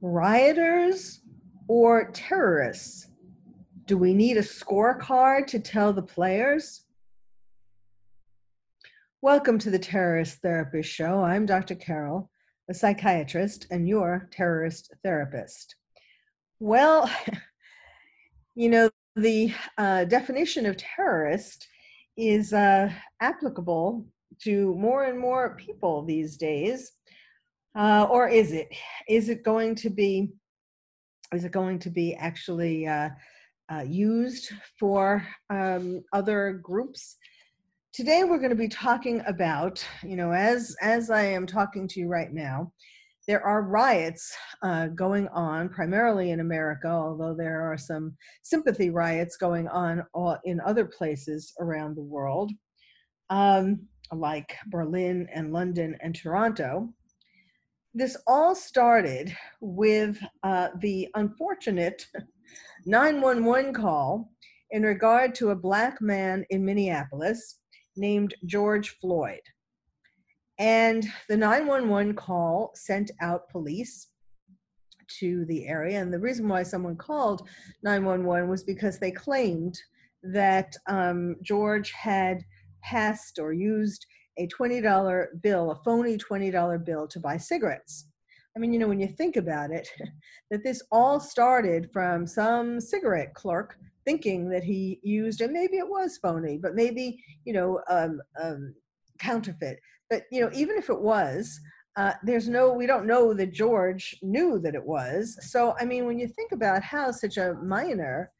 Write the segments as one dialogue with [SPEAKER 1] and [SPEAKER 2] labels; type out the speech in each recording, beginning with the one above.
[SPEAKER 1] Rioters or terrorists? Do we need a scorecard to tell the players? Welcome to the Terrorist Therapist Show. I'm Dr. Carol, a psychiatrist and your terrorist therapist. Well, you know, the uh, definition of terrorist is uh, applicable to more and more people these days uh, or is it? Is it going to be? Is it going to be actually uh, uh, used for um, other groups? Today we're going to be talking about, you know, as as I am talking to you right now, there are riots uh, going on primarily in America, although there are some sympathy riots going on in other places around the world, um, like Berlin and London and Toronto this all started with uh, the unfortunate 911 call in regard to a black man in Minneapolis named George Floyd. And the 911 call sent out police to the area. And the reason why someone called 911 was because they claimed that um, George had passed or used a $20 bill, a phony $20 bill to buy cigarettes. I mean, you know, when you think about it, that this all started from some cigarette clerk thinking that he used, and maybe it was phony, but maybe, you know, um, um, counterfeit. But, you know, even if it was, uh, there's no, we don't know that George knew that it was. So, I mean, when you think about how such a minor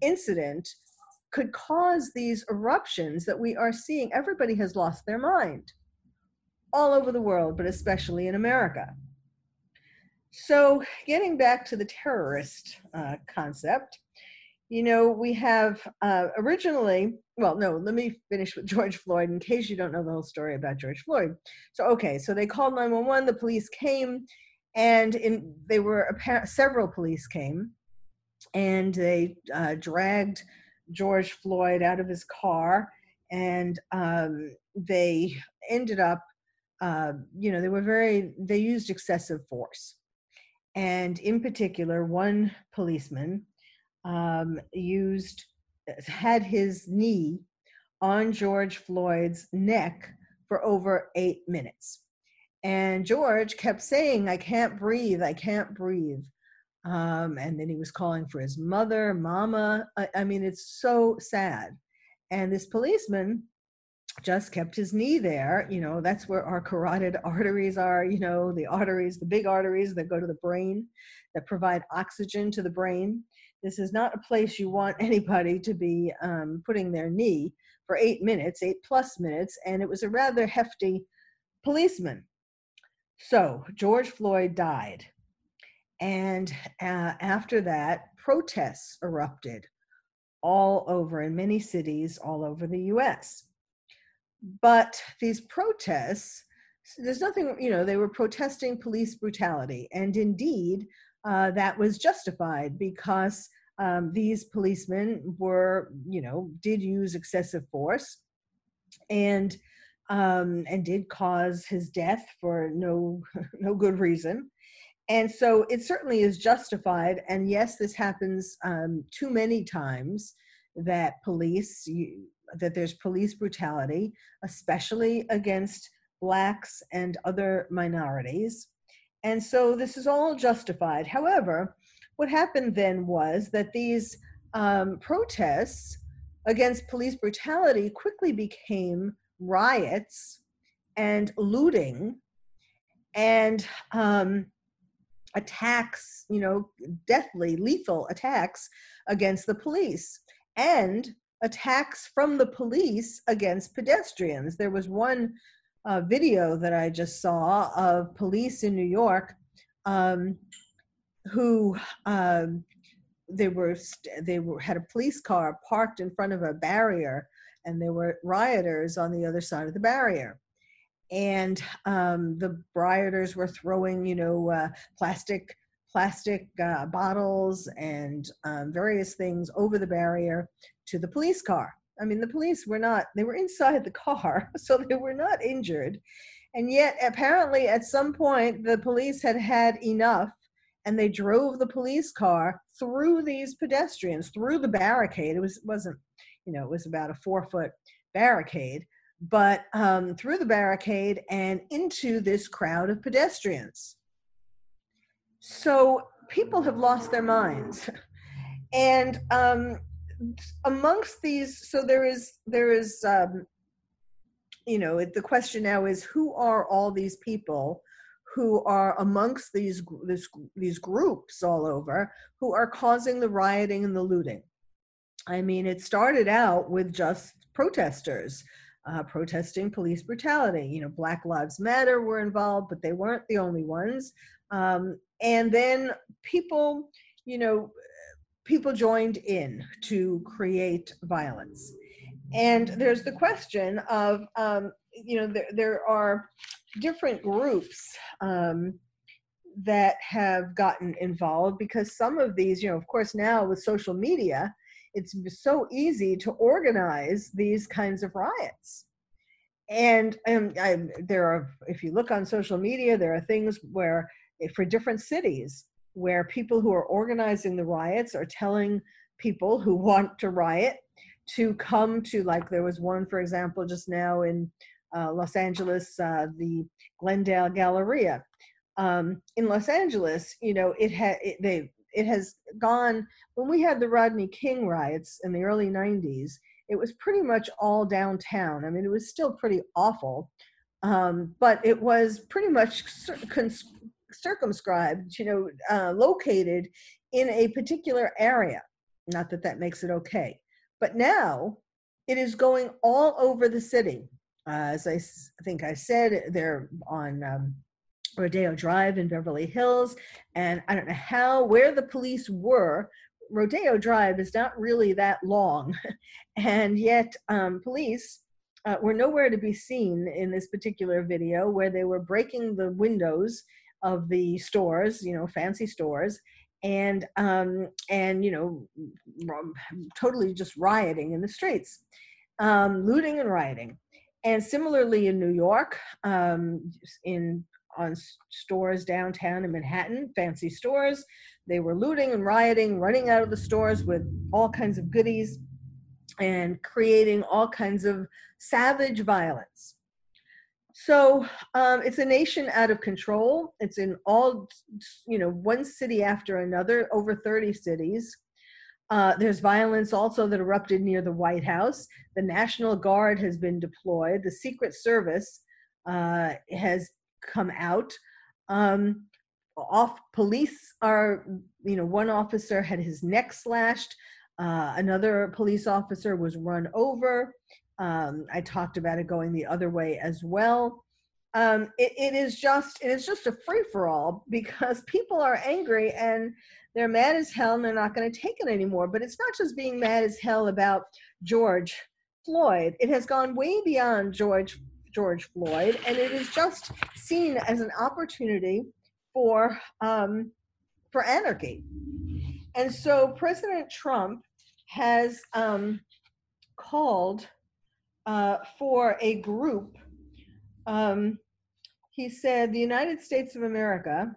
[SPEAKER 1] incident could cause these eruptions that we are seeing. Everybody has lost their mind all over the world, but especially in America. So, getting back to the terrorist uh, concept, you know, we have uh, originally, well, no, let me finish with George Floyd in case you don't know the whole story about George Floyd. So, okay, so they called 911, the police came, and in, they were several police came, and they uh, dragged George Floyd out of his car, and um, they ended up, uh, you know, they were very, they used excessive force. And in particular, one policeman um, used, had his knee on George Floyd's neck for over eight minutes. And George kept saying, I can't breathe, I can't breathe. Um, and then he was calling for his mother, mama. I, I mean, it's so sad. And this policeman just kept his knee there. You know, that's where our carotid arteries are, you know, the arteries, the big arteries that go to the brain, that provide oxygen to the brain. This is not a place you want anybody to be um, putting their knee for eight minutes, eight plus minutes. And it was a rather hefty policeman. So George Floyd died. And uh, after that, protests erupted all over in many cities all over the US. But these protests, there's nothing, you know, they were protesting police brutality. And indeed, uh, that was justified because um, these policemen were, you know, did use excessive force and um, and did cause his death for no no good reason and so it certainly is justified. And yes this happens um, too many times that police you, that there's police brutality especially against blacks and other minorities. And so this is all justified. However what happened then was that these um, protests against police brutality quickly became riots and looting. And um, attacks, you know, deathly, lethal attacks against the police and attacks from the police against pedestrians. There was one uh, video that I just saw of police in New York um, who um, they were they were had a police car parked in front of a barrier and there were rioters on the other side of the barrier and um, the rioters were throwing you know uh, plastic plastic uh, bottles and um, various things over the barrier to the police car. I mean the police were not they were inside the car so they were not injured. And yet apparently at some point the police had had enough and they drove the police car through these pedestrians through the barricade. It was wasn't you know it was about a four foot barricade but um, through the barricade and into this crowd of pedestrians so people have lost their minds and um, amongst these so there is there is um, you know the question now is who are all these people who are amongst these this, these groups all over who are causing the rioting and the looting. I mean, it started out with just protesters uh, protesting police brutality. You know, Black Lives Matter were involved, but they weren't the only ones. Um, and then people, you know, people joined in to create violence. And there's the question of, um, you know, there, there are different groups um, that have gotten involved because some of these, you know, of course, now with social media, it's so easy to organize these kinds of riots. And, and I, there are, if you look on social media, there are things where, eh, for different cities, where people who are organizing the riots are telling people who want to riot to come to, like, there was one, for example, just now in uh, Los Angeles, uh, the Glendale Galleria. Um, in Los Angeles, you know, it had they it has gone when we had the Rodney King riots in the early 90s. It was pretty much all downtown. I mean, it was still pretty awful, um, but it was pretty much circumscribed, you know, uh, located in a particular area. Not that that makes it okay, but now it is going all over the city. Uh, as I think I said, they're on um, Rodeo Drive in Beverly Hills. And I don't know how, where the police were. Rodeo Drive is not really that long. and yet, um, police uh, were nowhere to be seen in this particular video where they were breaking the windows of the stores, you know, fancy stores. And um, and you know, totally just rioting in the streets, um, looting and rioting. And similarly in New York, um, in on stores downtown in Manhattan, fancy stores, they were looting and rioting, running out of the stores with all kinds of goodies, and creating all kinds of savage violence. So um, it's a nation out of control. It's in all, you know, one city after another, over 30 cities. Uh, there's violence also that erupted near the White House. The National Guard has been deployed. The Secret Service uh, has come out. Um, off police are, you know, one officer had his neck slashed. Uh, another police officer was run over. Um, I talked about it going the other way as well. Um, it, it is just it is just a free for all because people are angry and they're mad as hell and they're not going to take it anymore. But it's not just being mad as hell about George Floyd. It has gone way beyond George George Floyd, and it is just seen as an opportunity for um, for anarchy. And so President Trump has um, called uh, for a group. Um, he said the United States of America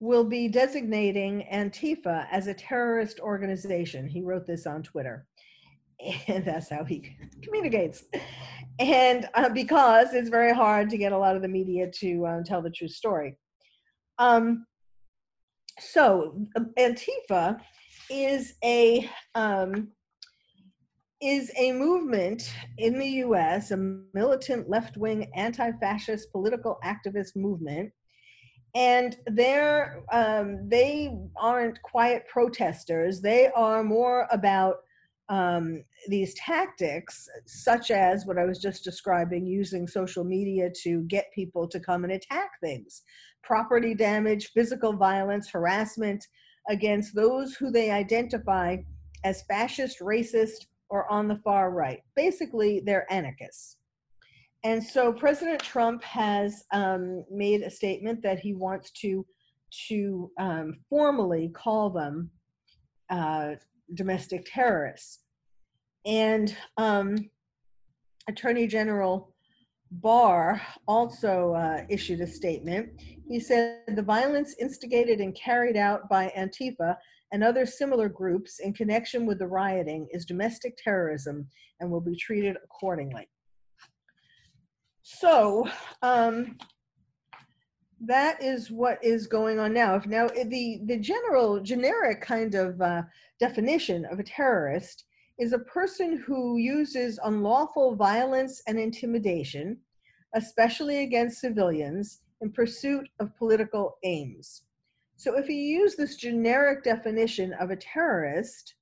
[SPEAKER 1] will be designating Antifa as a terrorist organization. He wrote this on Twitter. And that's how he communicates. And uh, because it's very hard to get a lot of the media to uh, tell the true story. Um, so um, Antifa is a um, is a movement in the U.S. a militant left-wing anti-fascist political activist movement, and they're um, they aren't quiet protesters. They are more about um, these tactics, such as what I was just describing, using social media to get people to come and attack things, property damage, physical violence, harassment against those who they identify as fascist, racist, or on the far right. Basically, they're anarchists. And so President Trump has um, made a statement that he wants to to um, formally call them uh, domestic terrorists. And um, Attorney General Barr also uh, issued a statement. He said the violence instigated and carried out by Antifa and other similar groups in connection with the rioting is domestic terrorism and will be treated accordingly. So, um, that is what is going on now. Now, the the general generic kind of uh, definition of a terrorist is a person who uses unlawful violence and intimidation, especially against civilians, in pursuit of political aims. So, if you use this generic definition of a terrorist,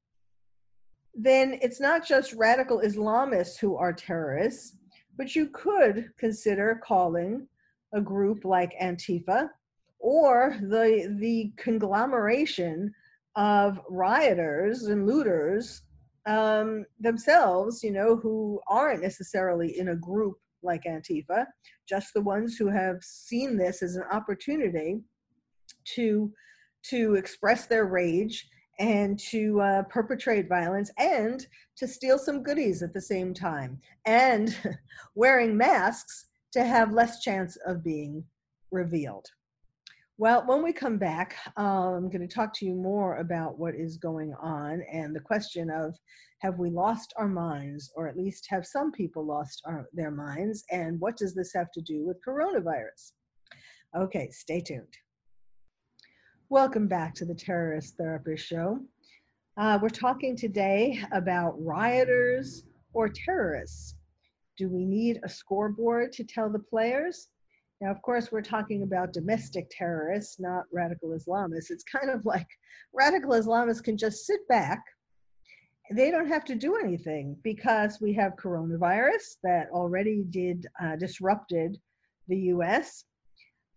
[SPEAKER 1] then it's not just radical Islamists who are terrorists, but you could consider calling a group like Antifa or the the conglomeration of rioters and looters um, themselves, you know, who aren't necessarily in a group like Antifa, just the ones who have seen this as an opportunity to to express their rage and to uh, perpetrate violence and to steal some goodies at the same time. And wearing masks to have less chance of being revealed. Well, when we come back, um, I'm going to talk to you more about what is going on and the question of have we lost our minds, or at least have some people lost our, their minds, and what does this have to do with coronavirus? Okay, stay tuned. Welcome back to the Terrorist Therapist Show. Uh, we're talking today about rioters or terrorists. Do we need a scoreboard to tell the players? Now, of course, we're talking about domestic terrorists, not radical Islamists. It's kind of like radical Islamists can just sit back. They don't have to do anything because we have coronavirus that already did uh, disrupted the U.S.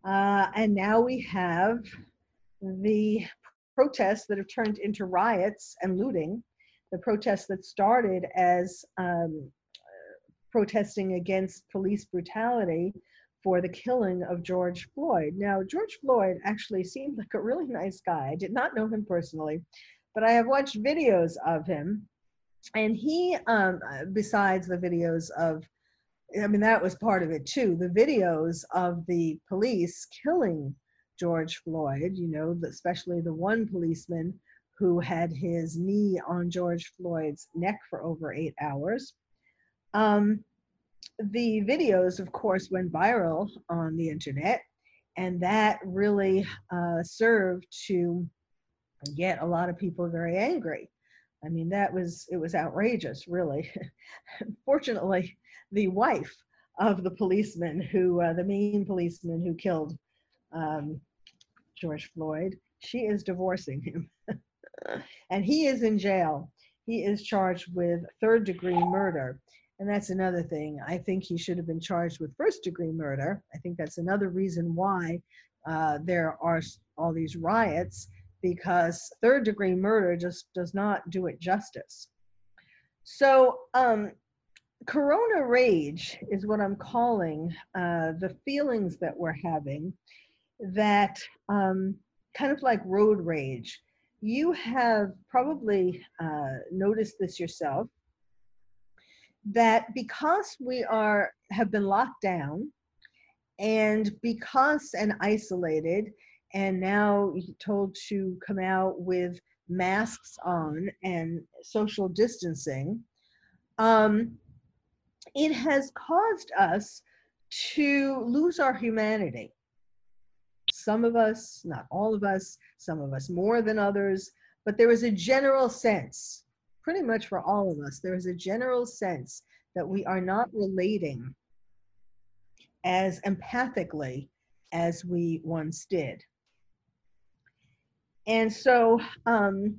[SPEAKER 1] Uh, and now we have the protests that have turned into riots and looting. The protests that started as um, protesting against police brutality for the killing of George Floyd. Now, George Floyd actually seemed like a really nice guy. I did not know him personally, but I have watched videos of him. And he, um, besides the videos of, I mean, that was part of it too, the videos of the police killing George Floyd, you know, especially the one policeman who had his knee on George Floyd's neck for over eight hours. Um, the videos, of course, went viral on the internet, and that really uh, served to get a lot of people very angry. I mean, that was it was outrageous, really. Fortunately, the wife of the policeman who, uh, the main policeman who killed um, George Floyd, she is divorcing him, and he is in jail. He is charged with third degree murder. And that's another thing. I think he should have been charged with first degree murder. I think that's another reason why uh, there are all these riots because third degree murder just does not do it justice. So, um, Corona rage is what I'm calling uh, the feelings that we're having that um, kind of like road rage. You have probably uh, noticed this yourself that because we are have been locked down and because and isolated and now told to come out with masks on and social distancing um, it has caused us to lose our humanity. Some of us, not all of us, some of us more than others, but there is a general sense, pretty much for all of us, there is a general sense that we are not relating as empathically as we once did. And so, um,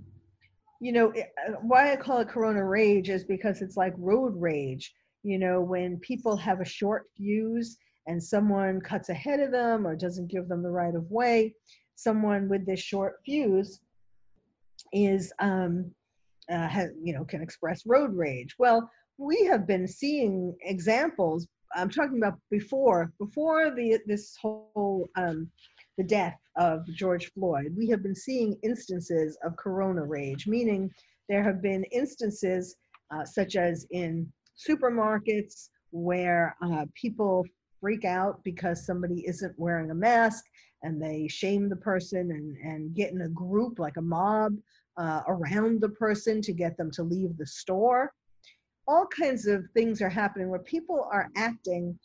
[SPEAKER 1] you know, uh, why I call it Corona rage is because it's like road rage. You know, when people have a short fuse and someone cuts ahead of them or doesn't give them the right of way, someone with this short fuse is, um, uh, has, you know, can express road rage. Well, we have been seeing examples. I'm talking about before, before the this whole um, the death of George Floyd, we have been seeing instances of corona rage, meaning there have been instances uh, such as in supermarkets where uh, people freak out because somebody isn't wearing a mask and they shame the person and, and get in a group like a mob uh, around the person to get them to leave the store. All kinds of things are happening where people are acting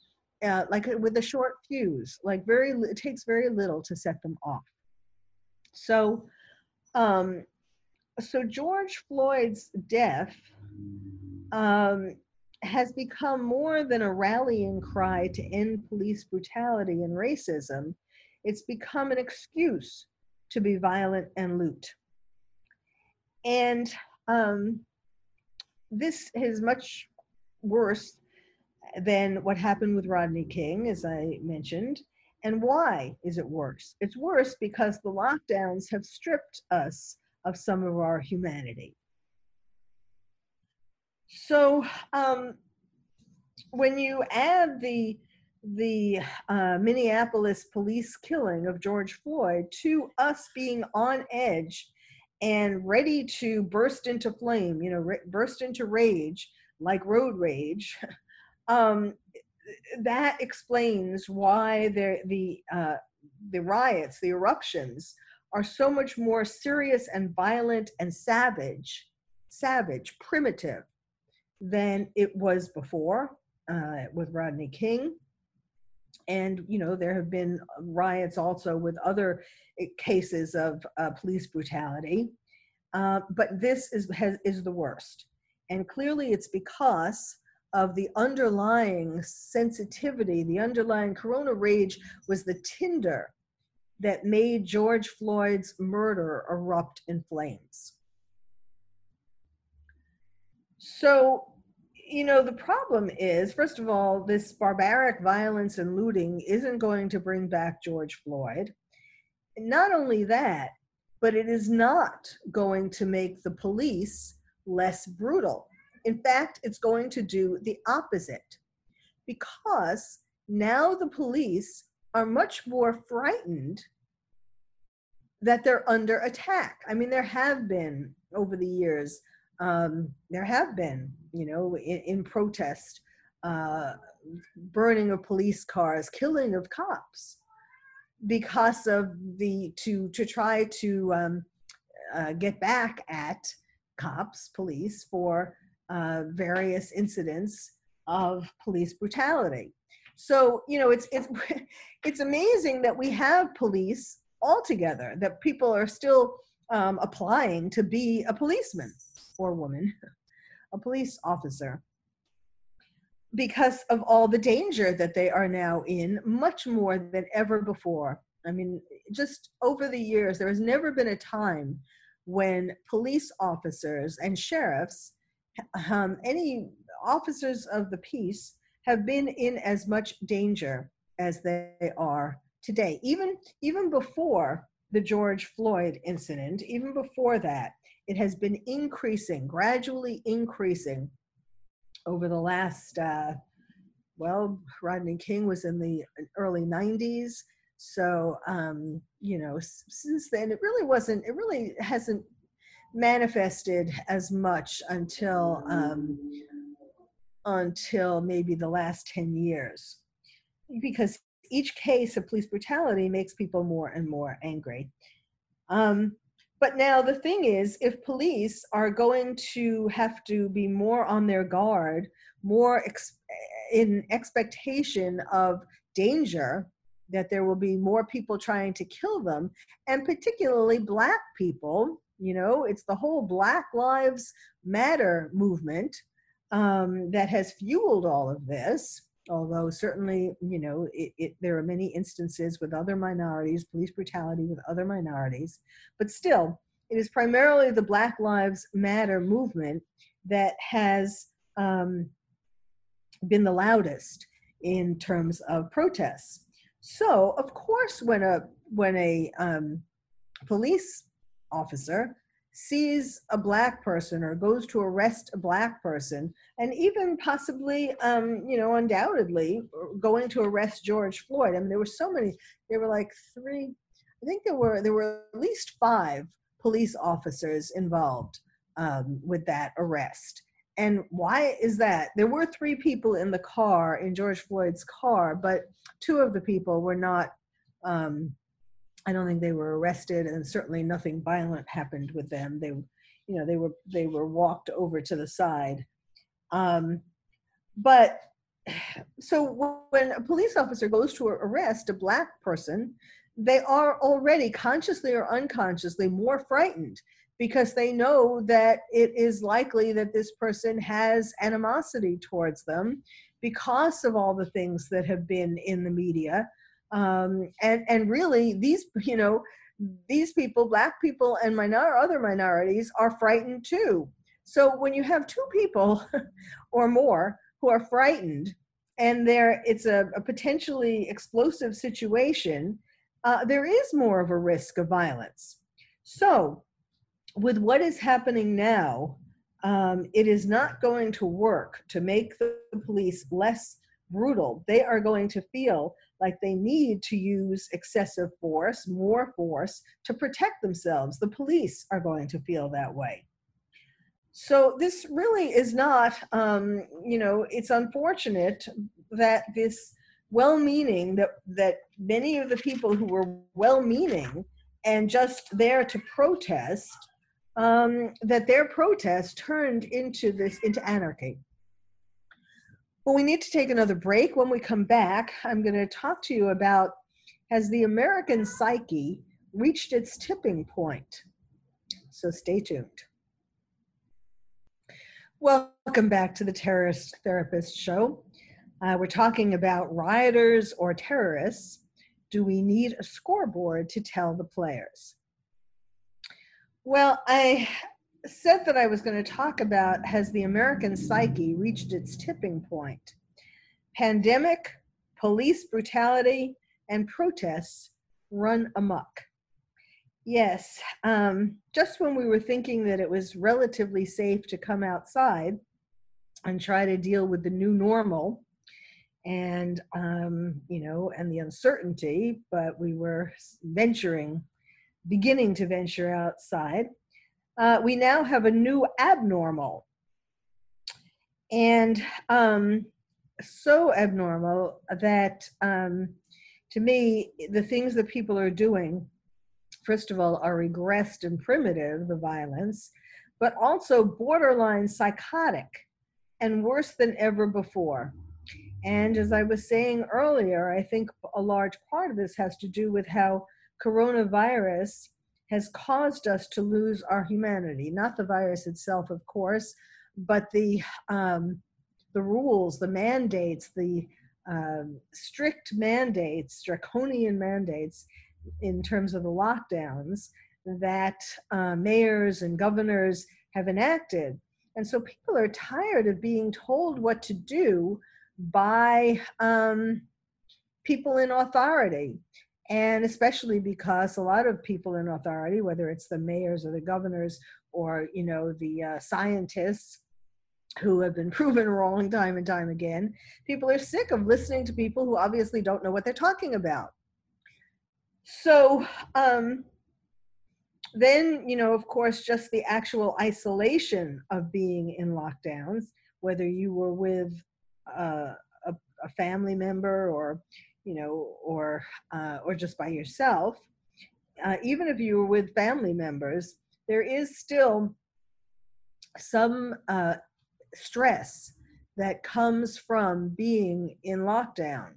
[SPEAKER 1] uh, like uh, with a short fuse, like very, it takes very little to set them off. So, um, so George Floyd's death um, has become more than a rallying cry to end police brutality and racism. It's become an excuse to be violent and loot. And um, this is much worse than what happened with Rodney King, as I mentioned. And why is it worse? It's worse because the lockdowns have stripped us of some of our humanity. So um, when you add the the uh, Minneapolis police killing of George Floyd to us being on edge and ready to burst into flame, you know, burst into rage like road rage, um, that explains why the the uh, the riots, the eruptions, are so much more serious and violent and savage, savage, primitive than it was before uh, with Rodney King. And you know there have been riots also with other eh, cases of uh, police brutality, uh, but this is has, is the worst. And clearly, it's because of the underlying sensitivity, the underlying corona rage was the tinder that made George Floyd's murder erupt in flames. So, you know, the problem is, first of all, this barbaric violence and looting isn't going to bring back George Floyd. not only that, but it is not going to make the police less brutal. In fact, it's going to do the opposite because now the police are much more frightened that they're under attack. I mean, there have been over the years, um, there have been, you know, in, in protest, uh, burning of police cars, killing of cops because of the to to try to um, uh, get back at cops, police for uh, various incidents of police brutality. So you know, it's it's it's amazing that we have police altogether. That people are still um, applying to be a policeman or woman, a police officer, because of all the danger that they are now in, much more than ever before. I mean, just over the years, there has never been a time when police officers and sheriffs um, any officers of the peace have been in as much danger as they are today. Even even before the George Floyd incident, even before that, it has been increasing, gradually increasing over the last. Uh, well, Rodney King was in the early 90s. So, um, you know, since then, it really wasn't, it really hasn't manifested as much until um, until maybe the last 10 years because each case of police brutality makes people more and more angry um, but now the thing is if police are going to have to be more on their guard more ex- in expectation of danger that there will be more people trying to kill them, and particularly black people. You know, it's the whole Black Lives Matter movement um, that has fueled all of this. Although certainly, you know, it, it, there are many instances with other minorities, police brutality with other minorities, but still, it is primarily the Black Lives Matter movement that has um, been the loudest in terms of protests. So, of course, when a when a um, police officer sees a black person or goes to arrest a black person, and even possibly, um, you know, undoubtedly going to arrest George Floyd. I mean, there were so many. There were like three. I think there were there were at least five police officers involved um, with that arrest. And why is that? There were three people in the car, in George Floyd's car, but two of the people were not, um, I don't think they were arrested, and certainly nothing violent happened with them. They, you know, they were they were walked over to the side. Um, but so when a police officer goes to arrest a black person, they are already consciously or unconsciously more frightened because they know that it is likely that this person has animosity towards them because of all the things that have been in the media um, and and really these you know these people black people and minor other minorities are frightened too so when you have two people or more who are frightened and there it's a, a potentially explosive situation uh, there is more of a risk of violence. So, with what is happening now, um, it is not going to work to make the police less brutal. They are going to feel like they need to use excessive force, more force, to protect themselves. The police are going to feel that way. So, this really is not, um, you know, it's unfortunate that this well meaning that, that many of the people who were well meaning and just there to protest, um, that their protest turned into this, into anarchy. Well, we need to take another break. When we come back, I'm going to talk to you about has the American psyche reached its tipping point? So stay tuned. Welcome back to the Terrorist Therapist Show. Uh, we're talking about rioters or terrorists. Do we need a scoreboard to tell the players? Well, I said that I was going to talk about has the American psyche reached its tipping point? Pandemic, police brutality, and protests run amok. Yes, um, just when we were thinking that it was relatively safe to come outside and try to deal with the new normal, and um, you know and the uncertainty but we were venturing beginning to venture outside uh, we now have a new abnormal. And um, so abnormal that um, to me the things that people are doing first of all are regressed and primitive the violence but also borderline psychotic and worse than ever before. And as I was saying earlier, I think a large part of this has to do with how coronavirus has caused us to lose our humanity. Not the virus itself, of course, but the um, the rules, the mandates, the um, strict mandates, draconian mandates in terms of the lockdowns that uh, mayors and governors have enacted. And so people are tired of being told what to do by um, people in authority. And especially because a lot of people in authority, whether it's the mayors or the governors or you know the uh, scientists who have been proven wrong time and time again, people are sick of listening to people who obviously don't know what they're talking about. So um, then, you know, of course, just the actual isolation of being in lockdowns, whether you were with a, a family member or you know or uh, or just by yourself uh, even if you were with family members there is still some uh, stress that comes from being in lockdown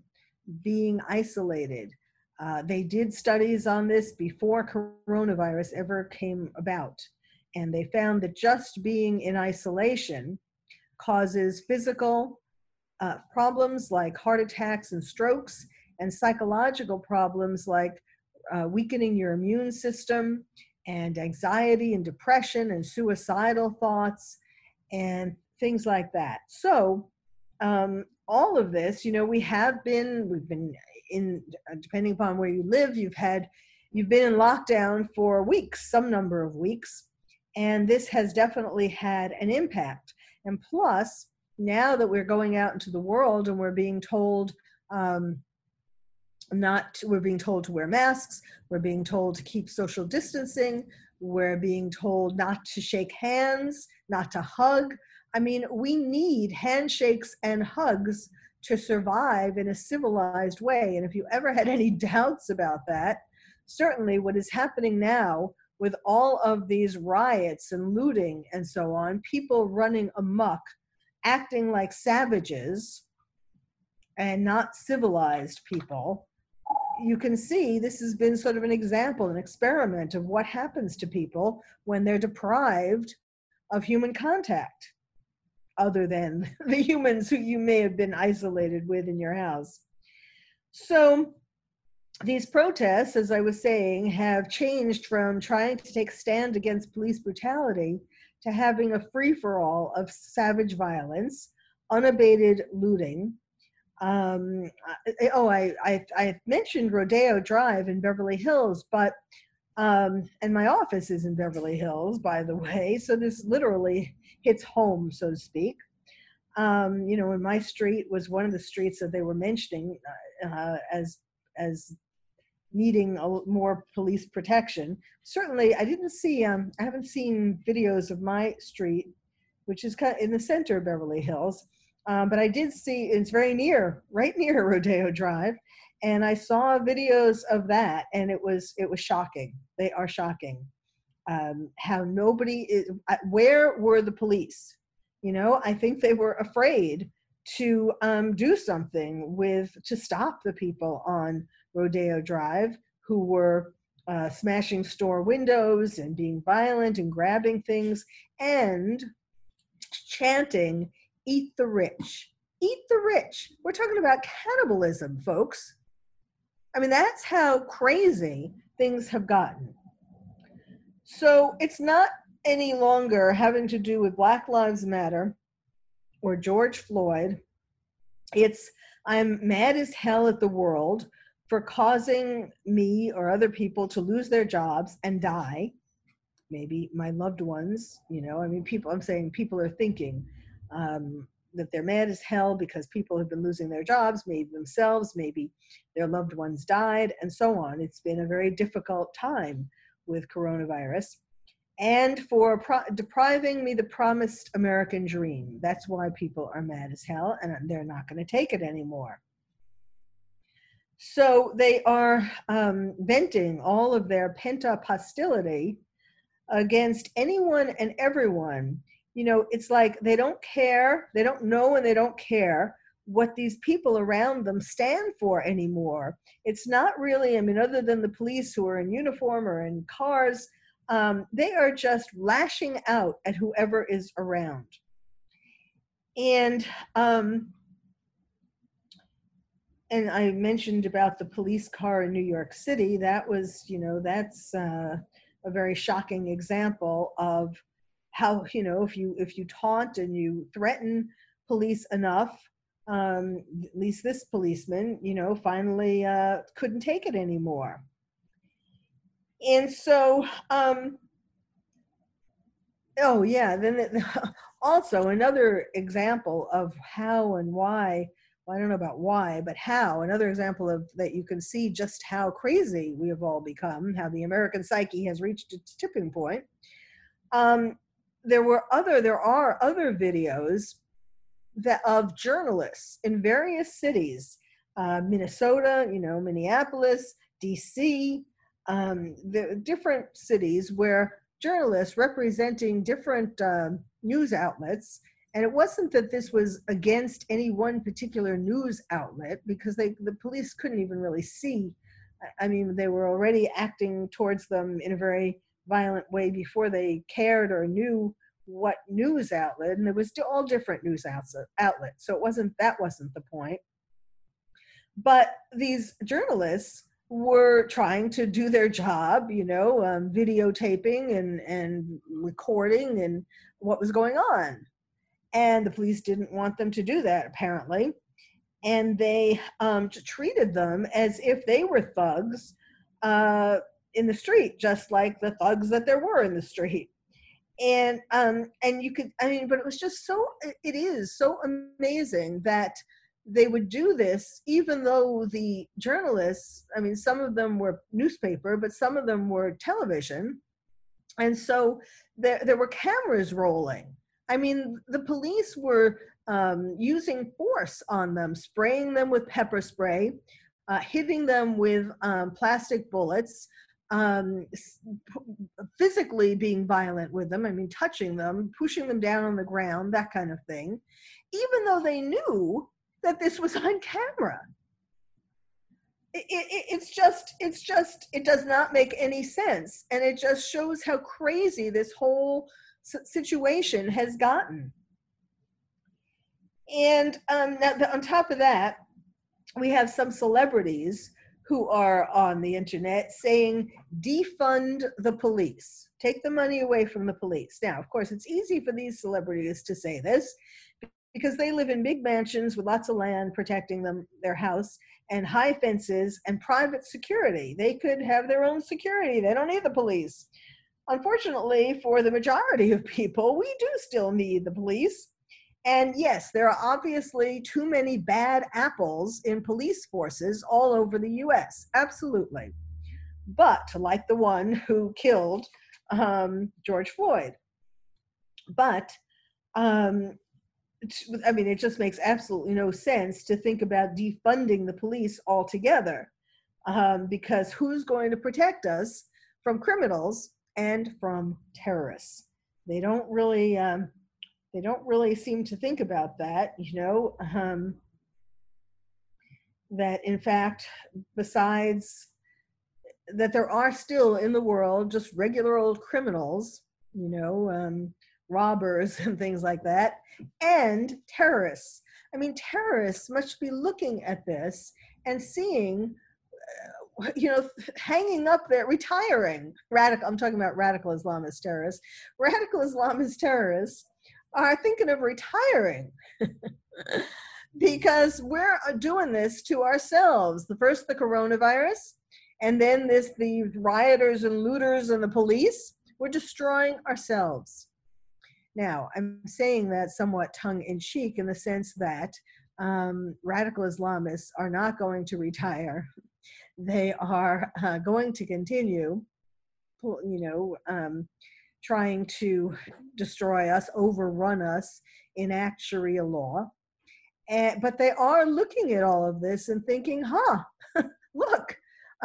[SPEAKER 1] being isolated. Uh, they did studies on this before coronavirus ever came about, and they found that just being in isolation causes physical uh, problems like heart attacks and strokes, and psychological problems like uh, weakening your immune system, and anxiety and depression and suicidal thoughts, and things like that. So, um, all of this, you know, we have been, we've been in, uh, depending upon where you live, you've had, you've been in lockdown for weeks, some number of weeks, and this has definitely had an impact. And plus, now that we're going out into the world and we're being told um, not we're being told to wear masks we're being told to keep social distancing we're being told not to shake hands not to hug I mean, we need handshakes and hugs to survive in a civilized way. And if you ever had any doubts about that, certainly what is happening now with all of these riots and looting and so on, people running amok, acting like savages and not civilized people, you can see this has been sort of an example, an experiment of what happens to people when they're deprived of human contact other than the humans who you may have been isolated with in your house. So, these protests, as I was saying, have changed from trying to take stand against police brutality to having a free for all of savage violence, unabated looting. Um, oh, I, I, I mentioned Rodeo Drive in Beverly Hills, but um, and my office is in Beverly Hills, by the way. So this literally hits home, so to speak. Um, you know, in my street was one of the streets that they were mentioning uh, uh as as needing a, more police protection. Certainly, I didn't see. Um, I haven't seen videos of my street, which is kind of in the center of Beverly Hills. Um, but I did see it's very near, right near Rodeo Drive, and I saw videos of that, and it was it was shocking. They are shocking um, how nobody is, where were the police? You know, I think they were afraid to um, do something with, to stop the people on Rodeo Drive who were uh, smashing store windows and being violent and grabbing things and chanting, Eat the rich. Eat the rich. We're talking about cannibalism, folks. I mean, that's how crazy things have gotten. So it's not any longer having to do with Black Lives Matter or George Floyd. It's I'm mad as hell at the world for causing me or other people to lose their jobs and die. Maybe my loved ones, you know, I mean, people, I'm saying people are thinking um, that they're mad as hell because people have been losing their jobs, maybe themselves, maybe their loved ones died, and so on. It's been a very difficult time with coronavirus and for pro- depriving me the promised American dream. That's why people are mad as hell and they're not going to take it anymore. So they are um, venting all of their pent up hostility against anyone and everyone. You know, it's like they don't care, they don't know, and they don't care what these people around them stand for anymore. It's not really, I mean, other than the police who are in uniform or in cars, um, they are just lashing out at whoever is around. And um, and I mentioned about the police car in New York City. That was, you know, that's uh, a very shocking example of how, you know, if you if you taunt and you threaten police enough, um, at least this policeman, you know, finally uh, couldn't take it anymore. And so, um, oh yeah, then it, also another example of how and why. Well, I don't know about why, but how. Another example of that you can see just how crazy we have all become, how the American psyche has reached its tipping point. Um, there were other, there are other videos that of journalists in various cities, uh, Minnesota, you know, Minneapolis, D.C., um, the different cities where journalists representing different um, news outlets. And it wasn't that this was against any one particular news outlet because they, the police couldn't even really see I mean, they were already acting towards them in a very violent way before they cared or knew what news outlet, and it was all different news outlets. So it wasn't that wasn't the point. But these journalists were trying to do their job, you know, um, videotaping and and recording and what was going on, and the police didn't want them to do that apparently, and they um, treated them as if they were thugs. Uh, in the street, just like the thugs that there were in the street. And um, and you could, I mean, but it was just so. It is so amazing that they would do this, even though the journalists, I mean, some of them were newspaper, but some of them were television, and so there there were cameras rolling. I mean, the police were um, using force on them, spraying them with pepper spray, uh, hitting them with um, plastic bullets, um, physically being violent with them, I mean, touching them, pushing them down on the ground, that kind of thing, even though they knew that this was on camera. It, it, it's just, it's just, it does not make any sense. And it just shows how crazy this whole situation has gotten. And um, now, on top of that, we have some celebrities who are on the internet saying defund the police. Take the money away from the police. Now of course it's easy for these celebrities to say this because they live in big mansions with lots of land protecting them their house and high fences and private security. They could have their own security. They don't need the police. Unfortunately for the majority of people we do still need the police and yes, there are obviously too many bad apples in police forces all over the US. Absolutely. But like the one who killed um, George Floyd. But um, I mean, it just makes absolutely no sense to think about defunding the police altogether um, because who's going to protect us from criminals and from terrorists? They don't really. They don't really seem to think about that, you know. Um, that in fact, besides that, there are still in the world just regular old criminals, you know, um, robbers and things like that, and terrorists. I mean, terrorists must be looking at this and seeing uh, you know, hanging up there, retiring. Radical. I'm talking about radical Islamist terrorists. Radical Islamist terrorists are thinking of retiring because we're uh, doing this to ourselves. The first, the coronavirus, and then this the rioters and looters and the police. We're destroying ourselves. Now, I'm saying that somewhat tongue in cheek in the sense that um, radical Islamists are not going to retire. They are uh, going to continue, you know, um, trying to destroy us, overrun us, enact Sharia law. And, but they are looking at all of this and thinking, huh, look,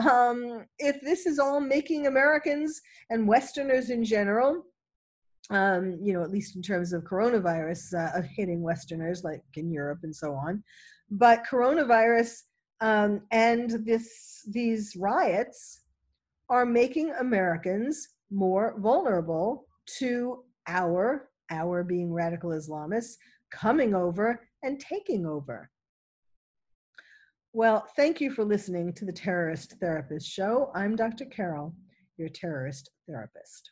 [SPEAKER 1] um, if this is all making Americans and Westerners in general, um, you know, at least in terms of coronavirus uh, hitting Westerners, like in Europe and so on, but coronavirus um, and this these riots are making Americans more vulnerable to our, our being radical Islamists, coming over and taking over. Well, thank you for listening to the Terrorist Therapist Show. I'm Dr. Carol, your terrorist therapist.